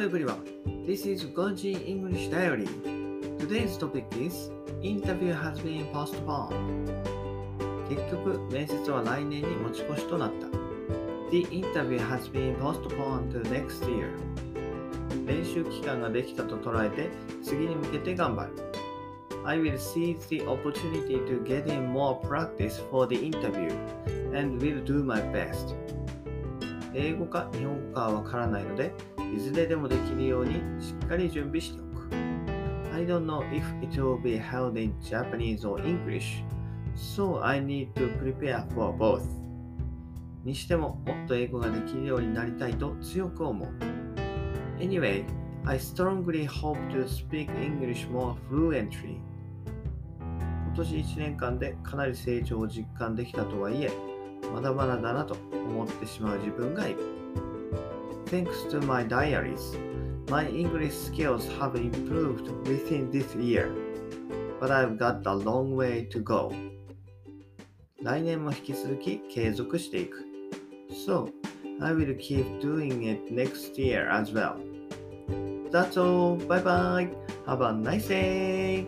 everyone. This is Gonji English Diary. Today's topic is Interview has been postponed. 結局、面接は来年に持ち越しとなった。The interview has been postponed to next year. 練習期間ができたと捉えて、次に向けて頑張る。I will seize the opportunity to get in more practice for the interview and will do my best. 英語か日本語かはわからないので、いずれでもできるようにしっかり準備しておく。I don't know if it will be held in Japanese or English, so I need to prepare for both. にしてももっと英語ができるようになりたいと強く思う。Anyway, I strongly hope to speak English more fluently. 今年1年間でかなり成長を実感できたとはいえ、まだまだだなと思ってしまう自分がいる。Thanks to my diaries, my English skills have improved within this year, but I've got a long way to go. 来年も引き続き継続していく。So, I will keep doing it next year as well. That's all. Bye bye. Have a nice day.